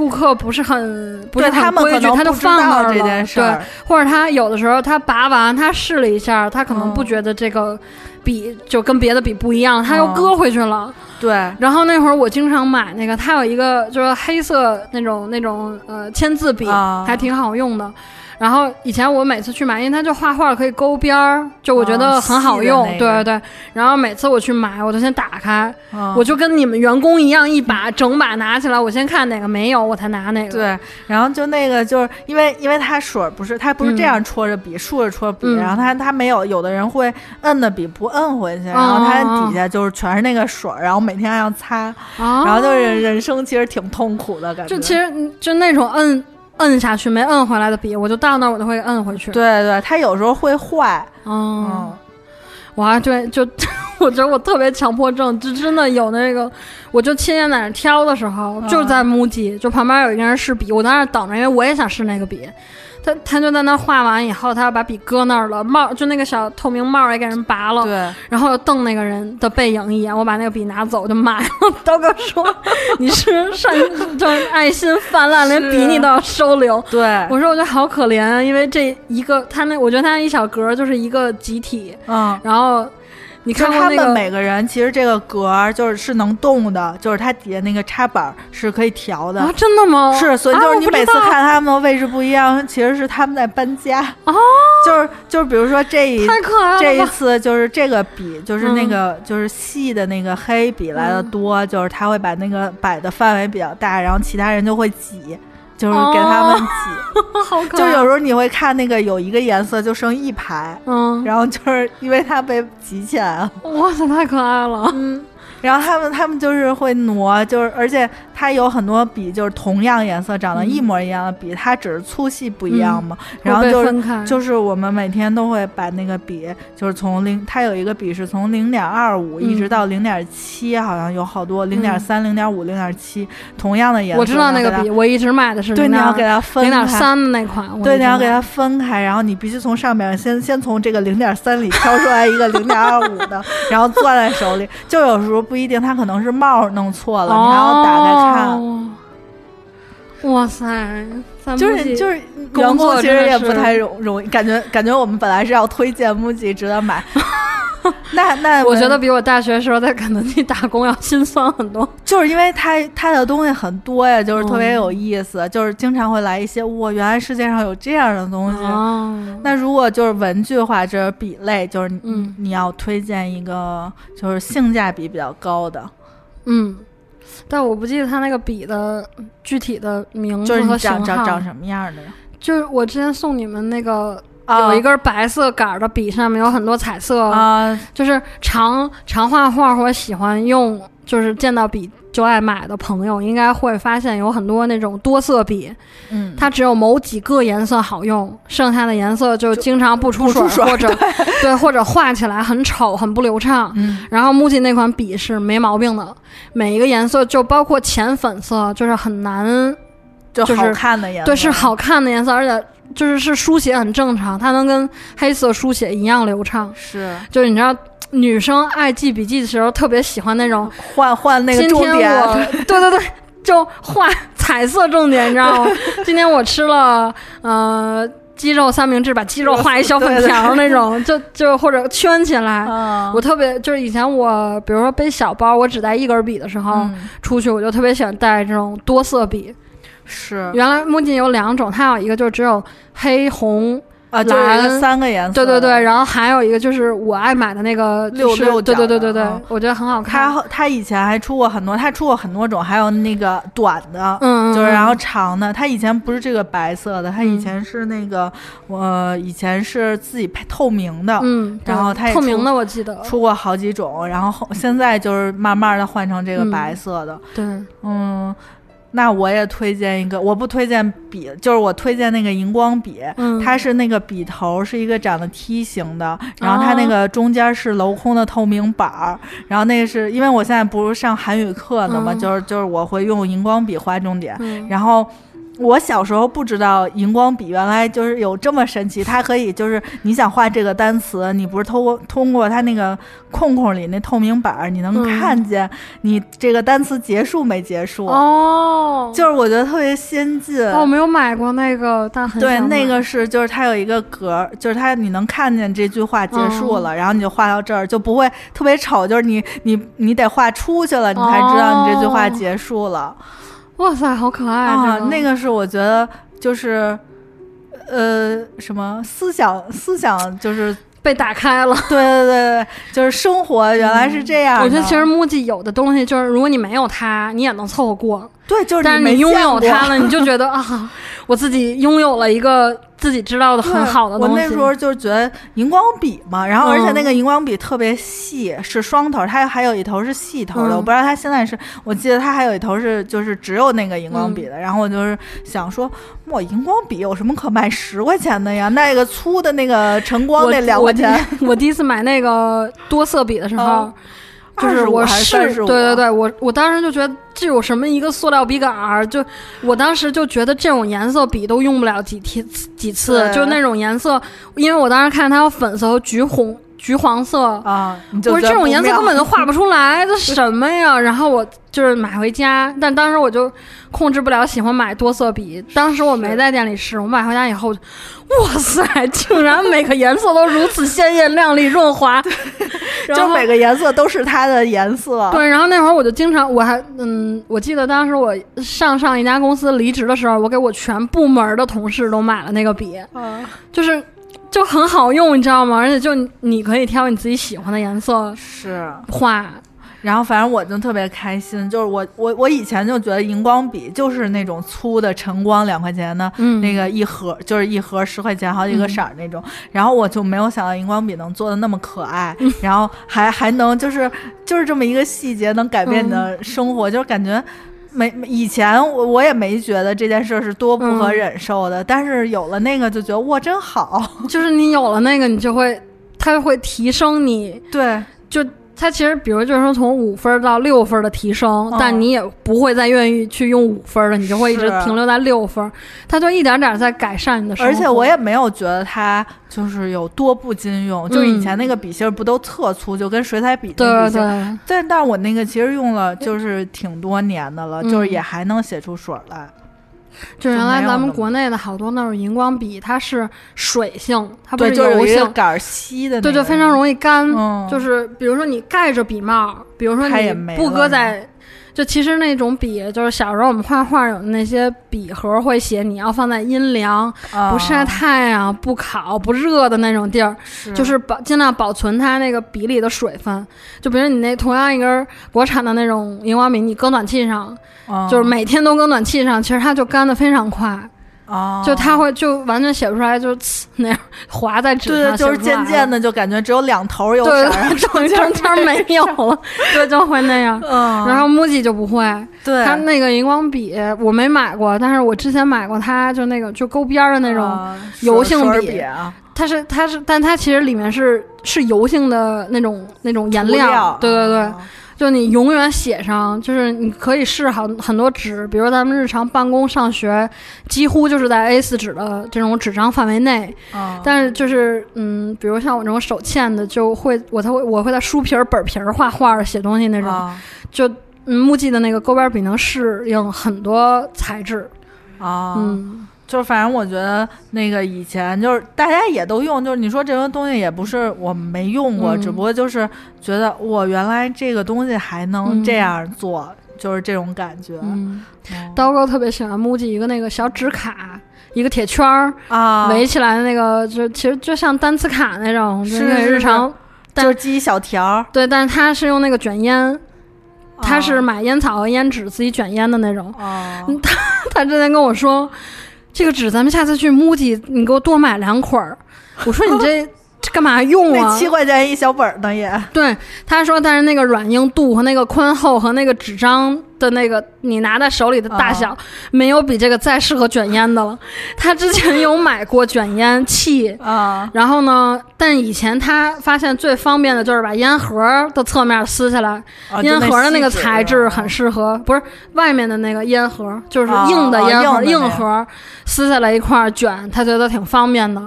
顾客不是很不是很规矩，他就放那儿了。对，或者他有的时候他拔完，他试了一下，他可能不觉得这个笔就跟别的笔不一样，他又搁回去了。对。然后那会儿我经常买那个，他有一个就是黑色那种那种呃签字笔，还挺好用的。然后以前我每次去买，因为它就画画可以勾边儿，就我觉得很好用。对对对。然后每次我去买，我都先打开，我就跟你们员工一样，一把整把拿起来，我先看哪个没有，我才拿哪个。对。然后就那个就是因为因为它水不是它不是这样戳着笔竖着戳笔，然后它它没有有的人会摁的笔不摁回去，然后它底下就是全是那个水，然后每天还要擦，然后就是人生其实挺痛苦的感觉。就其实就那种摁。摁下去没摁回来的笔，我就到那儿我就会摁回去。对对，它有时候会坏。嗯，我还对，就 我觉得我特别强迫症，就真的有那个，我就亲眼在那挑的时候，就在 MUJI，就旁边有一个人试笔，我在那等着，因为我也想试那个笔。他他就在那画完以后，他要把笔搁那儿了，帽就那个小透明帽也给人拔了，对，然后瞪那个人的背影一眼，我把那个笔拿走就买了。刀哥说：“ 你是善，就是爱心泛滥，连笔你都要收留。”对，我说我觉得好可怜啊，因为这一个他那，我觉得他那一小格就是一个集体，嗯，然后。你看他们每个人，其实这个格儿就是是能动的，就是它底下那个插板是可以调的。啊，真的吗？是，所以就是你每次看他们的位置不一样，其实是他们在搬家。哦，就是就是，比如说这一太可爱了，这一次就是这个笔，就是那个就是细的那个黑笔来的多，就是他会把那个摆的范围比较大，然后其他人就会挤。就是给他们挤，就有时候你会看那个有一个颜色就剩一排，嗯，然后就是因为它被挤起来了，哇塞，太可爱了，嗯。然后他们他们就是会挪，就是而且它有很多笔，就是同样颜色长得一模一样的笔，它只是粗细不一样嘛。然后就是就是我们每天都会把那个笔，就是从零，它有一个笔是从零点二五一直到零点七，好像有好多零点三、零点五、零点七，同样的颜色。我知道那个笔，我一直买的是对，你要给它分零点三的那款。对，你要给它分开，然后你必须从上面先先从这个零点三里挑出来一个 零点二五的，然后攥在手里。就有时候不一定，它可能是帽弄错了，你还要打开看。哇塞，就是就是，员工其实也不太容容易，感觉感觉我们本来是要推荐 MUJI 值得买。那那我觉得比我大学时候在肯德基打工要心酸很多，就是因为它它的东西很多呀，就是特别有意思，就是经常会来一些哇，原来世界上有这样的东西。那如果就是文具的话，这是笔类，就是嗯，你要推荐一个就是性价比比较高的，嗯，但我不记得它那个笔的具体的名字和型号，长长什么样的呀？就是我之前送你们那个有一根白色杆的笔，上面有很多彩色啊，就是常常画画或者喜欢用，就是见到笔就爱买的朋友，应该会发现有很多那种多色笔，嗯，它只有某几个颜色好用，剩下的颜色就经常不出水，或者对，或者画起来很丑、很不流畅。嗯，然后 MUJI 那款笔是没毛病的，每一个颜色就包括浅粉色，就是很难。就是好看的颜色，对，是好看的颜色，而且就是是书写很正常，它能跟黑色书写一样流畅。是，就是你知道，女生爱记笔记的时候，特别喜欢那种换换那个重点。对对对，就画彩色重点，你知道吗？今天我吃了呃鸡肉三明治，把鸡肉画一小粉条那种，就就或者圈起来。我特别就是以前我比如说背小包，我只带一根笔的时候，出去我就特别喜欢带这种多色笔。是，原来木镜有两种，它有一个就只有黑红啊，蓝三个颜色。对对对，然后还有一个就是我爱买的那个六六对对对对对，我觉得很好看。它它以前还出过很多，它出过很多种，还有那个短的，嗯，就是然后长的。它以前不是这个白色的，它以前是那个我以前是自己配透明的，嗯，然后它透明的我记得出过好几种，然后现在就是慢慢的换成这个白色的，对，嗯。那我也推荐一个，我不推荐笔，就是我推荐那个荧光笔，它是那个笔头是一个长得梯形的，然后它那个中间是镂空的透明板儿，然后那个是因为我现在不是上韩语课呢嘛，就是就是我会用荧光笔画重点，然后。我小时候不知道荧光笔原来就是有这么神奇，它可以就是你想画这个单词，你不是通过通过它那个空空里那透明板，你能看见你这个单词结束没结束哦，就是我觉得特别先进。我没有买过那个，但很对那个是就是它有一个格，就是它你能看见这句话结束了，然后你就画到这儿就不会特别丑，就是你你你得画出去了，你才知道你这句话结束了。哇塞，好可爱啊！那个是我觉得就是，呃，什么思想思想就是被打开了。对对对对，就是生活原来是这样。我觉得其实木吉有的东西就是，如果你没有它，你也能凑合过。对，就是但是你拥有它了，你就觉得 啊，我自己拥有了一个。自己知道的很好的东西。我那时候就觉得荧光笔嘛，然后而且那个荧光笔特别细，是双头，它还有一头是细头的。我不知道它现在是，我记得它还有一头是就是只有那个荧光笔的。然后我就是想说，我，荧光笔有什么可卖十块钱的呀？那个粗的那个晨光那两块钱。我第一次买那个多色笔的时 候。就是我是对对对，我我当时就觉得这有什么一个塑料笔杆儿，就我当时就觉得这种颜色笔都用不了几天几次，就那种颜色，因为我当时看它有粉色和橘红。橘黄色啊，我说这种颜色根本就画不出来，这什么呀？然后我就是买回家，但当时我就控制不了喜欢买多色笔。当时我没在店里试，我买回家以后，哇塞，竟然每个颜色都如此鲜艳亮丽、润滑，就每个颜色都是它的颜色。对，然后那会儿我就经常，我还嗯，我记得当时我上上一家公司离职的时候，我给我全部门的同事都买了那个笔，就是。就很好用，你知道吗？而且就你可以挑你自己喜欢的颜色是画，然后反正我就特别开心。就是我我我以前就觉得荧光笔就是那种粗的晨光两块钱的那个一盒，就是一盒十块钱好几个色儿那种。然后我就没有想到荧光笔能做的那么可爱，然后还还能就是就是这么一个细节能改变你的生活，就是感觉。没以前我我也没觉得这件事是多不可忍受的，但是有了那个就觉得哇真好，就是你有了那个，你就会它会提升你，对，就。它其实，比如就是说从五分到六分的提升，但你也不会再愿意去用五分了，你就会一直停留在六分。它就一点点在改善你的生活。而且我也没有觉得它就是有多不经用，就是以前那个笔芯不都特粗，就跟水彩笔那笔芯。但但我那个其实用了就是挺多年的了，就是也还能写出水来。就原来咱们国内的好多那种荧光笔，它是水性，它不是油性，杆吸的，对，就非常容易干。就是比如说你盖着笔帽，比如说你不搁在。就其实那种笔，就是小时候我们画画有那些笔盒会写你要放在阴凉、不晒太阳、不烤、不热的那种地儿，就是保尽量保存它那个笔里的水分。就比如你那同样一根国产的那种荧光笔，你搁暖气上，就是每天都搁暖气上，其实它就干的非常快。哦，就它会就完全写不出来，就那样划在纸上，对，就是渐渐的就感觉只有两头有色，中 中间没有了，对，就会那样。嗯，然后木吉就不会，对，它那个荧光笔我没买过，但是我之前买过，它就那个就勾边的那种油性笔，它是它是，但它其实里面是是油性的那种那种颜料，对对对。就你永远写上，就是你可以试好很多纸，比如咱们日常办公、上学，几乎就是在 A 四纸的这种纸张范围内。但是就是嗯，比如像我这种手欠的，就会我才会我会在书皮儿、本皮儿画画、写东西那种。就木记的那个勾边笔能适应很多材质。啊，嗯。就反正我觉得那个以前就是大家也都用，就是你说这个东西也不是我没用过，只不过就是觉得我原来这个东西还能这样做，就是这种感觉。刀哥特别喜欢木吉一个那个小纸卡，一个铁圈儿啊，围起来的那个，就其实就像单词卡那种，是日常就是记小条。对，但是他是用那个卷烟，他是买烟草和烟纸自己卷烟的那种。他他之前跟我说。这个纸，咱们下次去 MUJI，你给我多买两捆儿。我说你这 这干嘛用啊？那七块钱一小本儿呢也。对，他说，但是那个软硬度和那个宽厚和那个纸张。的那个你拿在手里的大小，没有比这个再适合卷烟的了。他之前有买过卷烟器啊，然后呢，但以前他发现最方便的就是把烟盒的侧面撕下来，烟盒的那个材质很适合，不是外面的那个烟盒，就是硬的烟盒，硬盒撕下来一块卷，他觉得挺方便的。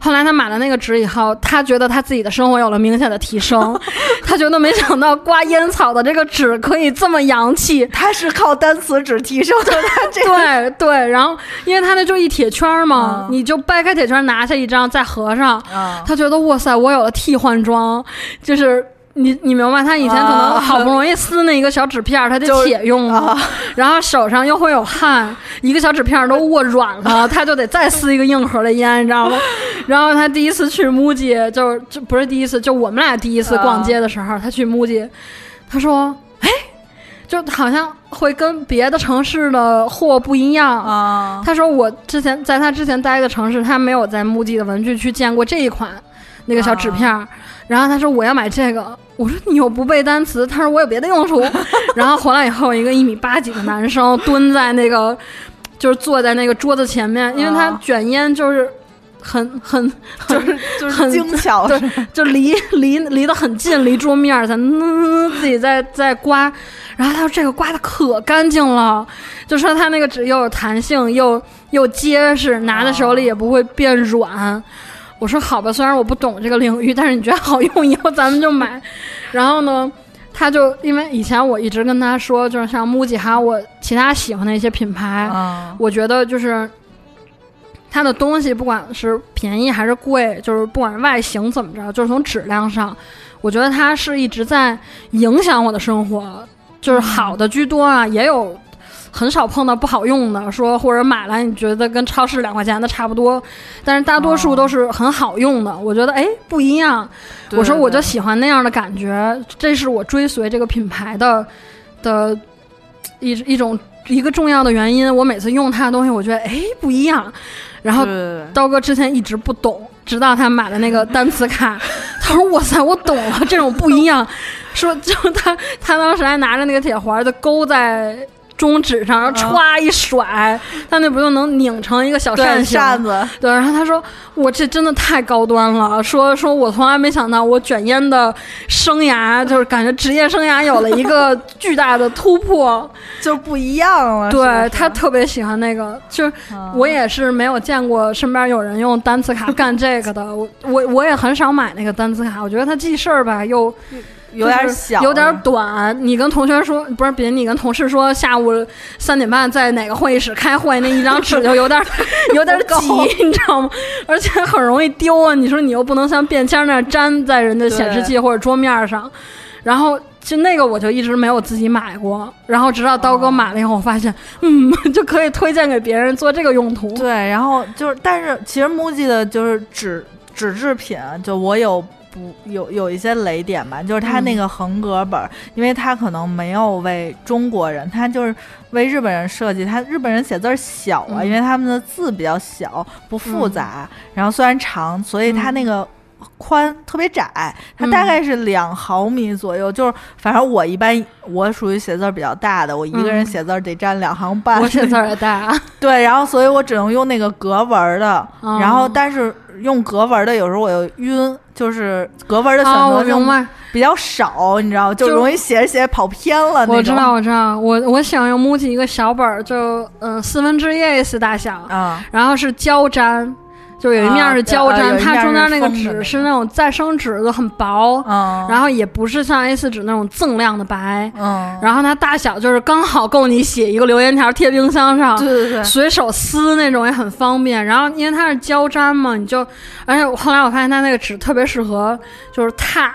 后来他买了那个纸以后，他觉得他自己的生活有了明显的提升，他觉得没想到刮烟草的这个纸可以这么洋气。他是靠单词纸提升的，他这 对对，然后因为他那就一铁圈嘛，你就掰开铁圈拿下一张再合上，他觉得哇塞，我有了替换装，就是你你明白，他以前可能好不容易撕那一个小纸片，他就铁用了，然后手上又会有汗，一个小纸片都握软了，他就得再撕一个硬盒的烟，你知道吗？然后他第一次去 MUJI，就就不是第一次，就我们俩第一次逛街的时候，他去 MUJI，他说。哎就好像会跟别的城市的货不一样啊。他说我之前在他之前待的城市，他没有在 MUJI 的文具区见过这一款那个小纸片儿。然后他说我要买这个，我说你又不背单词。他说我有别的用处。然后回来以后，一个一米八几的男生蹲在那个，就是坐在那个桌子前面，因为他卷烟就是。很很就是就是精巧，对，就离离离得很近，离桌面儿，在嗯自己在在刮，然后他说这个刮的可干净了，就说他那个纸又有弹性，又又结实，拿在手里也不会变软。我说好吧，虽然我不懂这个领域，但是你觉得好用，以后咱们就买。然后呢，他就因为以前我一直跟他说，就是像 MUJI 还有我其他喜欢的一些品牌，我觉得就是。它的东西不管是便宜还是贵，就是不管外形怎么着，就是从质量上，我觉得它是一直在影响我的生活，就是好的居多啊，也有很少碰到不好用的，说或者买来你觉得跟超市两块钱的差不多，但是大多数都是很好用的。我觉得哎不一样，我说我就喜欢那样的感觉，这是我追随这个品牌的的一一种一个重要的原因。我每次用它的东西，我觉得哎不一样。然后刀哥之前一直不懂，直到他买了那个单词卡，他说：“哇塞，我懂了，这种不一样。”说就他他当时还拿着那个铁环就勾在。中指上，然后歘一甩，他那不就能拧成一个小扇扇子？对，然后他说：“我这真的太高端了。”说说我从来没想到，我卷烟的生涯就是感觉职业生涯有了一个巨大的突破，就不一样了。对他特别喜欢那个，就是我也是没有见过身边有人用单词卡干这个的。我我我也很少买那个单词卡，我觉得他记事儿吧又。有点小，有点短。你跟同学说，不是别你跟同事说，下午三点半在哪个会议室开会，那一张纸就有点 有点挤，你知道吗？而且很容易丢啊。你说你又不能像便签那样粘在人的显示器或者桌面上。然后就那个我就一直没有自己买过。然后直到刀哥买了以后，我发现，嗯，就可以推荐给别人做这个用途。对，然后就是，但是其实 MUJI 的就是纸纸制品，就我有。不有有一些雷点吧，就是他那个横格本，因为他可能没有为中国人，他就是为日本人设计。他日本人写字小啊，因为他们的字比较小，不复杂。然后虽然长，所以他那个。宽特别窄，它大概是两毫米左右。就是反正我一般我属于写字比较大的，我一个人写字得占两行半。我写字也大。对，然后所以我只能用那个格纹的。然后但是用格纹的有时候我又晕，就是格纹的选择性比较少，你知道，就容易写着写着跑偏了那种。我知道，我知道，我我想用木吉一个小本儿，就嗯四分之一 A 四大小，嗯然后是胶粘。就有一面是胶粘，它中间那个纸是那种再生纸，就很薄，然后也不是像 A 四纸那种锃亮的白，然后它大小就是刚好够你写一个留言条贴冰箱上，对对对，随手撕那种也很方便。然后因为它是胶粘嘛，你就，而且后来我发现它那个纸特别适合就是拓，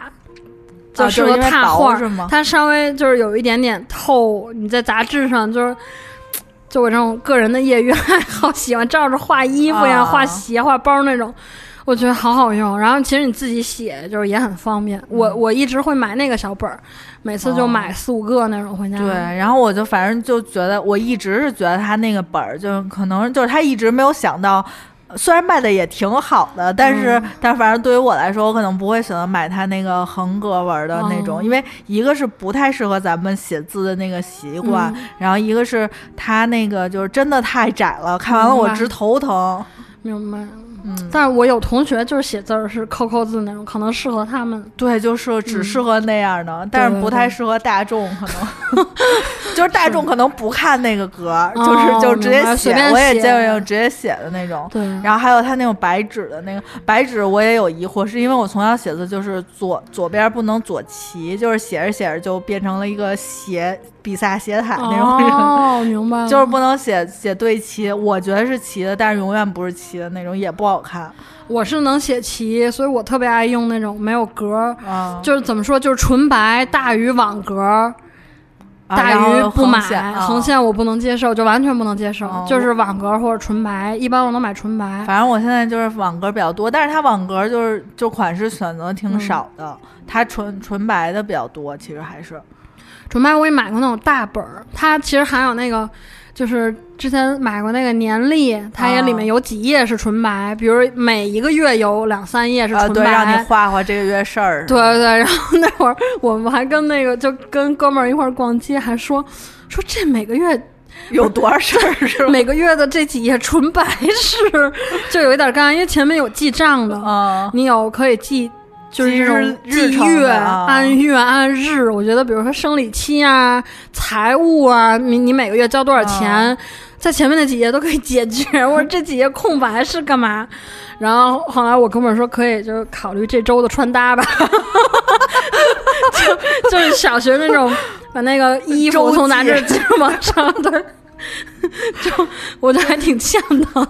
就适合拓画，它稍微就是有一点点透，你在杂志上就是。就我这种个人的业余爱好，喜欢照着画衣服呀、画鞋、画包那种，我觉得好好用。然后其实你自己写就是也很方便。我我一直会买那个小本儿，每次就买四五个那种回家。对，然后我就反正就觉得，我一直是觉得他那个本儿，就可能就是他一直没有想到。虽然卖的也挺好的，但是，但反正对于我来说，我可能不会选择买它那个横格纹的那种，因为一个是不太适合咱们写字的那个习惯，然后一个是它那个就是真的太窄了，看完了我直头疼。明白。嗯，但是我有同学就是写字儿是抠抠字那种，可能适合他们。对，就是只适合那样的，但是不太适合大众，可能 就是大众可能不看那个格，就是就直接写。我也见过有直接写的那种。对。然后还有他那种白纸的那个白纸，我也有疑惑，是因为我从小写字就是左左边不能左齐，就是写着写着就变成了一个斜。比萨斜塔那种人，哦，明白，就是不能写写对齐，我觉得是齐的，但是永远不是齐的那种，也不好看。我是能写齐，所以我特别爱用那种没有格，就是怎么说，就是纯白大于网格，大于不买横线，我不能接受，就完全不能接受，就是网格或者纯白，一般我能买纯白。反正我现在就是网格比较多，但是它网格就是就款式选择挺少的，它纯纯白的比较多，其实还是。纯白我也买过那种大本儿，它其实还有那个，就是之前买过那个年历，它也里面有几页是纯白，比如每一个月有两三页是纯白，让你画画这个月事儿。对对对，然后那会儿我们还跟那个就跟哥们儿一块儿逛街，还说说这每个月有多少事儿是吧？每个月的这几页纯白是 就有一点干，因为前面有记账的，你有可以记。就是这种日月按月按日，我觉得比如说生理期啊、财务啊，你你每个月交多少钱，在前面那几页都可以解决。我说这几页空白是干嘛？然后后来我哥们儿说可以，就是考虑这周的穿搭吧，就 就是小学那种把那个衣服从哪这往上的。就我觉得还挺像的，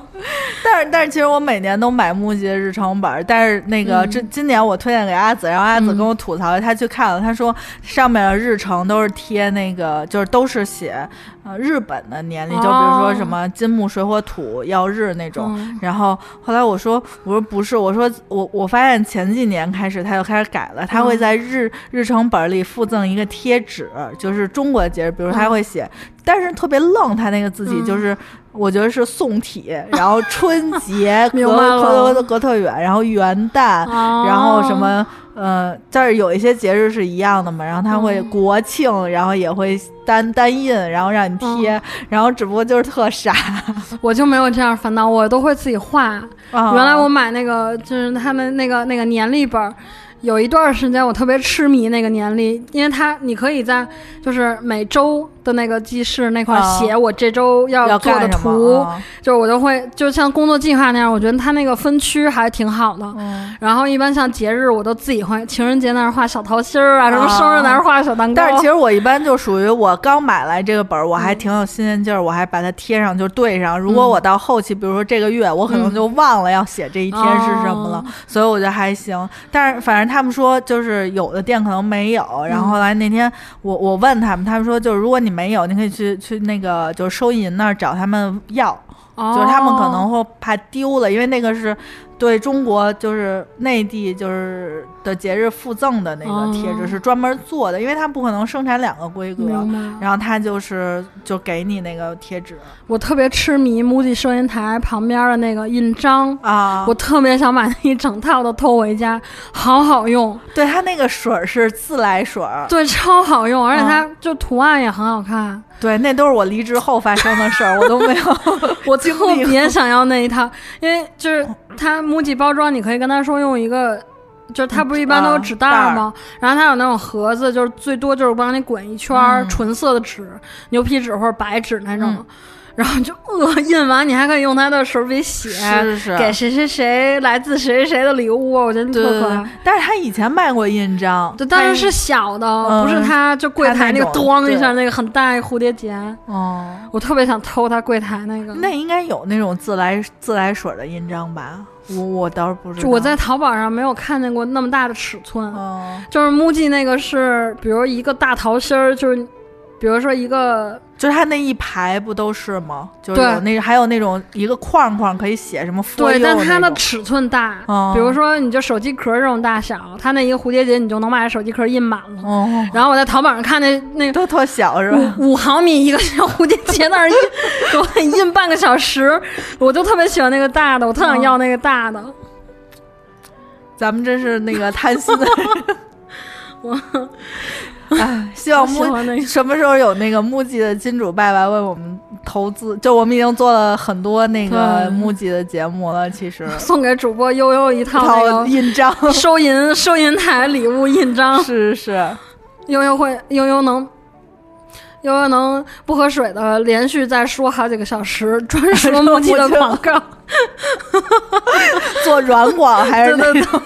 但是但是其实我每年都买木吉的日程本，但是那个这今年我推荐给阿紫，然后阿紫跟我吐槽，他去看了，他说上面的日程都是贴那个，就是都是写呃日本的年历，就比如说什么金木水火土曜日那种。然后后来我说我说不是，我说我我发现前几年开始他就开始改了，他会在日日程本里附赠一个贴纸，就是中国的节日，比如他会写。但是特别愣，他那个字体就是，我觉得是宋体，然后春节隔隔隔隔特远，然后元旦，然后什么呃，这儿有一些节日是一样的嘛，然后他会国庆，然后也会单单印，然后让你贴，然后只不过就是特傻，我就没有这样烦恼，我都会自己画。原来我买那个就是他们那个那个年历本。有一段时间我特别痴迷那个年历，因为它你可以在就是每周的那个记事那块写我这周要做的图，就是我就会就像工作计划那样，我觉得它那个分区还挺好的。然后一般像节日我都自己会，情人节那儿画小桃心儿啊，什么生日那儿画小蛋糕。但是其实我一般就属于我刚买来这个本儿，我还挺有新鲜劲儿，我还把它贴上就对上。如果我到后期，比如说这个月，我可能就忘了要写这一天是什么了，所以我觉得还行。但是反正他们说，就是有的店可能没有。然后后来那天我我问他们，他们说就是如果你没有，你可以去去那个就是收银那儿找他们要。就是他们可能会怕丢了，因为那个是对中国就是内地就是的节日附赠的那个贴纸，是专门做的，因为它不可能生产两个规格，然后他就是就给你那个贴纸。我特别痴迷 MUJI 收银台旁边的那个印章啊，我特别想把那一整套都偷回家，好好用。对，它那个水是自来水，对，超好用，而且它就图案也很好看。对，那都是我离职后发生的事儿，我都没有。我特别想要那一套，因为就是它 MUJI 包装，你可以跟他说用一个，就是它不是一般都有纸袋吗？然后它有那种盒子，就是最多就是帮你滚一圈纯色的纸，牛皮纸或者白纸那种。然后就呃印完，你还可以用他的手笔写，给谁谁谁来自谁谁谁的礼物，我觉得特可爱。但是他以前卖过印章，对，但是是小的，不是他就柜台那个咣一下那个很大一蝴蝶结。哦，我特别想偷他柜台那个。那应该有那种自来自来水的印章吧？我我倒是不知道。我在淘宝上没有看见过那么大的尺寸，就是 MUJI 那个是，比如一个大桃心儿，就是。比如说一个，就是它那一排不都是吗？就是有那还有那种一个框框可以写什么。对，但它的尺寸大。比如说，你就手机壳这种大小，它那一个蝴蝶结你就能把手机壳印满了。哦。然后我在淘宝上看那那都特小是吧？五毫米一个小蝴蝶结那儿印，我印半个小时，我就特别喜欢那个大的，我特想要那个大的。咱们这是那个贪心的。我。哎，希望木什么时候有那个木吉的金主爸爸为我们投资？就我们已经做了很多那个木吉的节目了，其实 送给主播悠悠一套印章 收银收银台礼物印章，是是，悠悠会悠悠能悠悠能不喝水的连续再说好几个小时专属木吉的广告，做软广还是那种。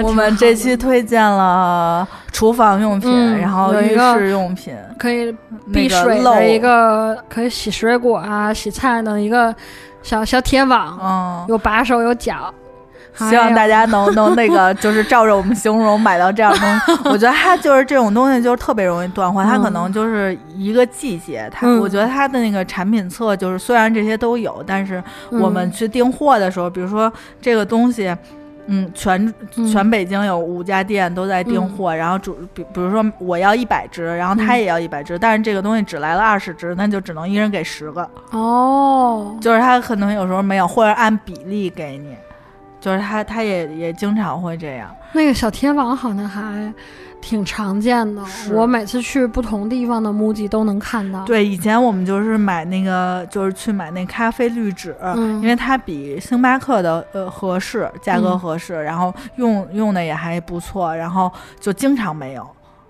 我们这期推荐了厨房用品，然后浴室用品，可以避水的一个，可以洗水果啊、洗菜的一个小小铁网，嗯，有把手有脚。希望大家 能能那个，就是照着我们形容买到这样东西。我觉得它就是这种东西，就是特别容易断 货。它可能就是一个季节，它我觉得它的那个产品册就是虽然这些都有，但是我们去订货的时候，比如说这个东西。嗯，全全北京有五家店都在订货，然后主比比如说我要一百只，然后他也要一百只，但是这个东西只来了二十只，那就只能一人给十个。哦，就是他可能有时候没有，或者按比例给你，就是他他也也经常会这样。那个小天王好像还。挺常见的，我每次去不同地方的 MUJI 都能看到。对，以前我们就是买那个，就是去买那咖啡滤纸，因为它比星巴克的呃合适，价格合适，然后用用的也还不错，然后就经常没有。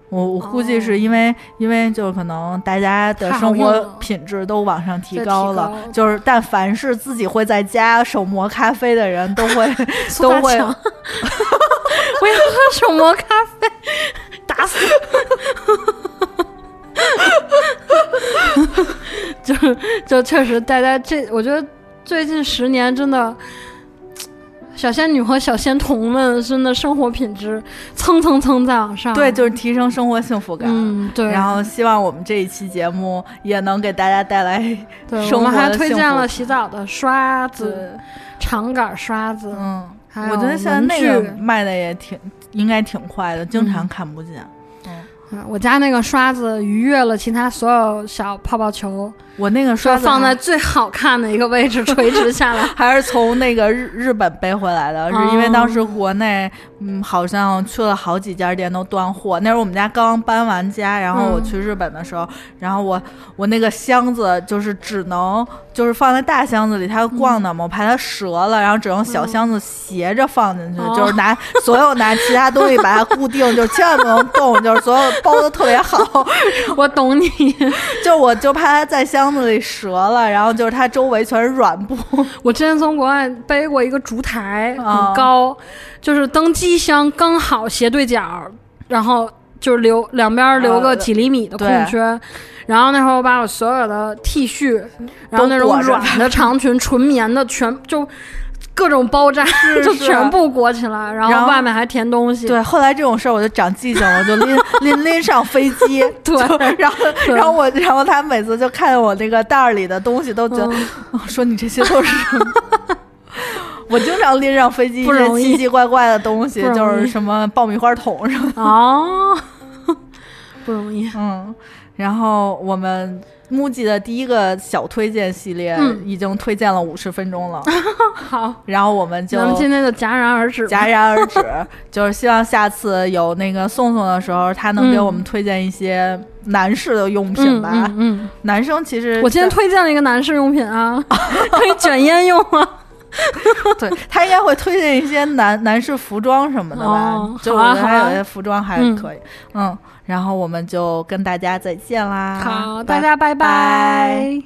我我估计是因为因为就是可能大家的生活品质都往上提高了，就是但凡是自己会在家手磨咖啡的人都会 都会。我要喝手磨咖啡，打死！就就确实，大家这我觉得最近十年真的，小仙女和小仙童们真的生活品质蹭蹭蹭在往上。对，就是提升生活幸福感。嗯，对。然后希望我们这一期节目也能给大家带来对，我们还推荐了洗澡的刷子、长杆刷子。嗯。我觉得现在那个卖的也挺，应该挺快的，经常看不见。嗯，我家那个刷子逾越了其他所有小泡泡球。我那个刷子放在最好看的一个位置，垂直下来，还是从那个日日本背回来的，是因为当时国内嗯好像去了好几家店都断货。那时候我们家刚搬完家，然后我去日本的时候，然后我我那个箱子就是只能就是放在大箱子里，它逛的嘛，我怕它折了，然后只能小箱子斜着放进去，就是拿所有拿其他东西把它固定，就千万不能动，就是所有包的特别好。我懂你，就我就怕它在箱。箱子里折了，然后就是它周围全是软布。我之前从国外背过一个烛台，很高，就是登机箱刚好斜对角，然后就是留两边留个几厘米的空缺。然后那会儿我把我所有的 T 恤，然后那种软的长裙、纯棉的全就各种包扎，是 就全部裹起来，然然后后外面还填东西。对，后来这种事儿我就长记性了，我就拎 拎拎上飞机，对然后然后我然后他每次就看见我那个袋儿里的东西，都觉得、嗯哦说你这些都是什么？我经常拎上飞机一些奇奇怪怪的东西，就是什么爆米花桶什么的。哦，不容易。嗯，然后我们 MUJI 的第一个小推荐系列嗯。已经推荐了五十分钟了，好，然后我们就咱们今天就戛然而止吧。戛然而止，就是希望下次有那个宋宋的时候，他能给我们推荐一些男士的用品吧。嗯嗯男生其实嗯，我今天推荐了一个男士用品啊，可以卷烟用啊。对他应该会推荐一些男男士服装什么的吧，哦就我觉得还有一些服装还嗯可以，嗯然后我们就跟大家再见啦，好，大家拜。拜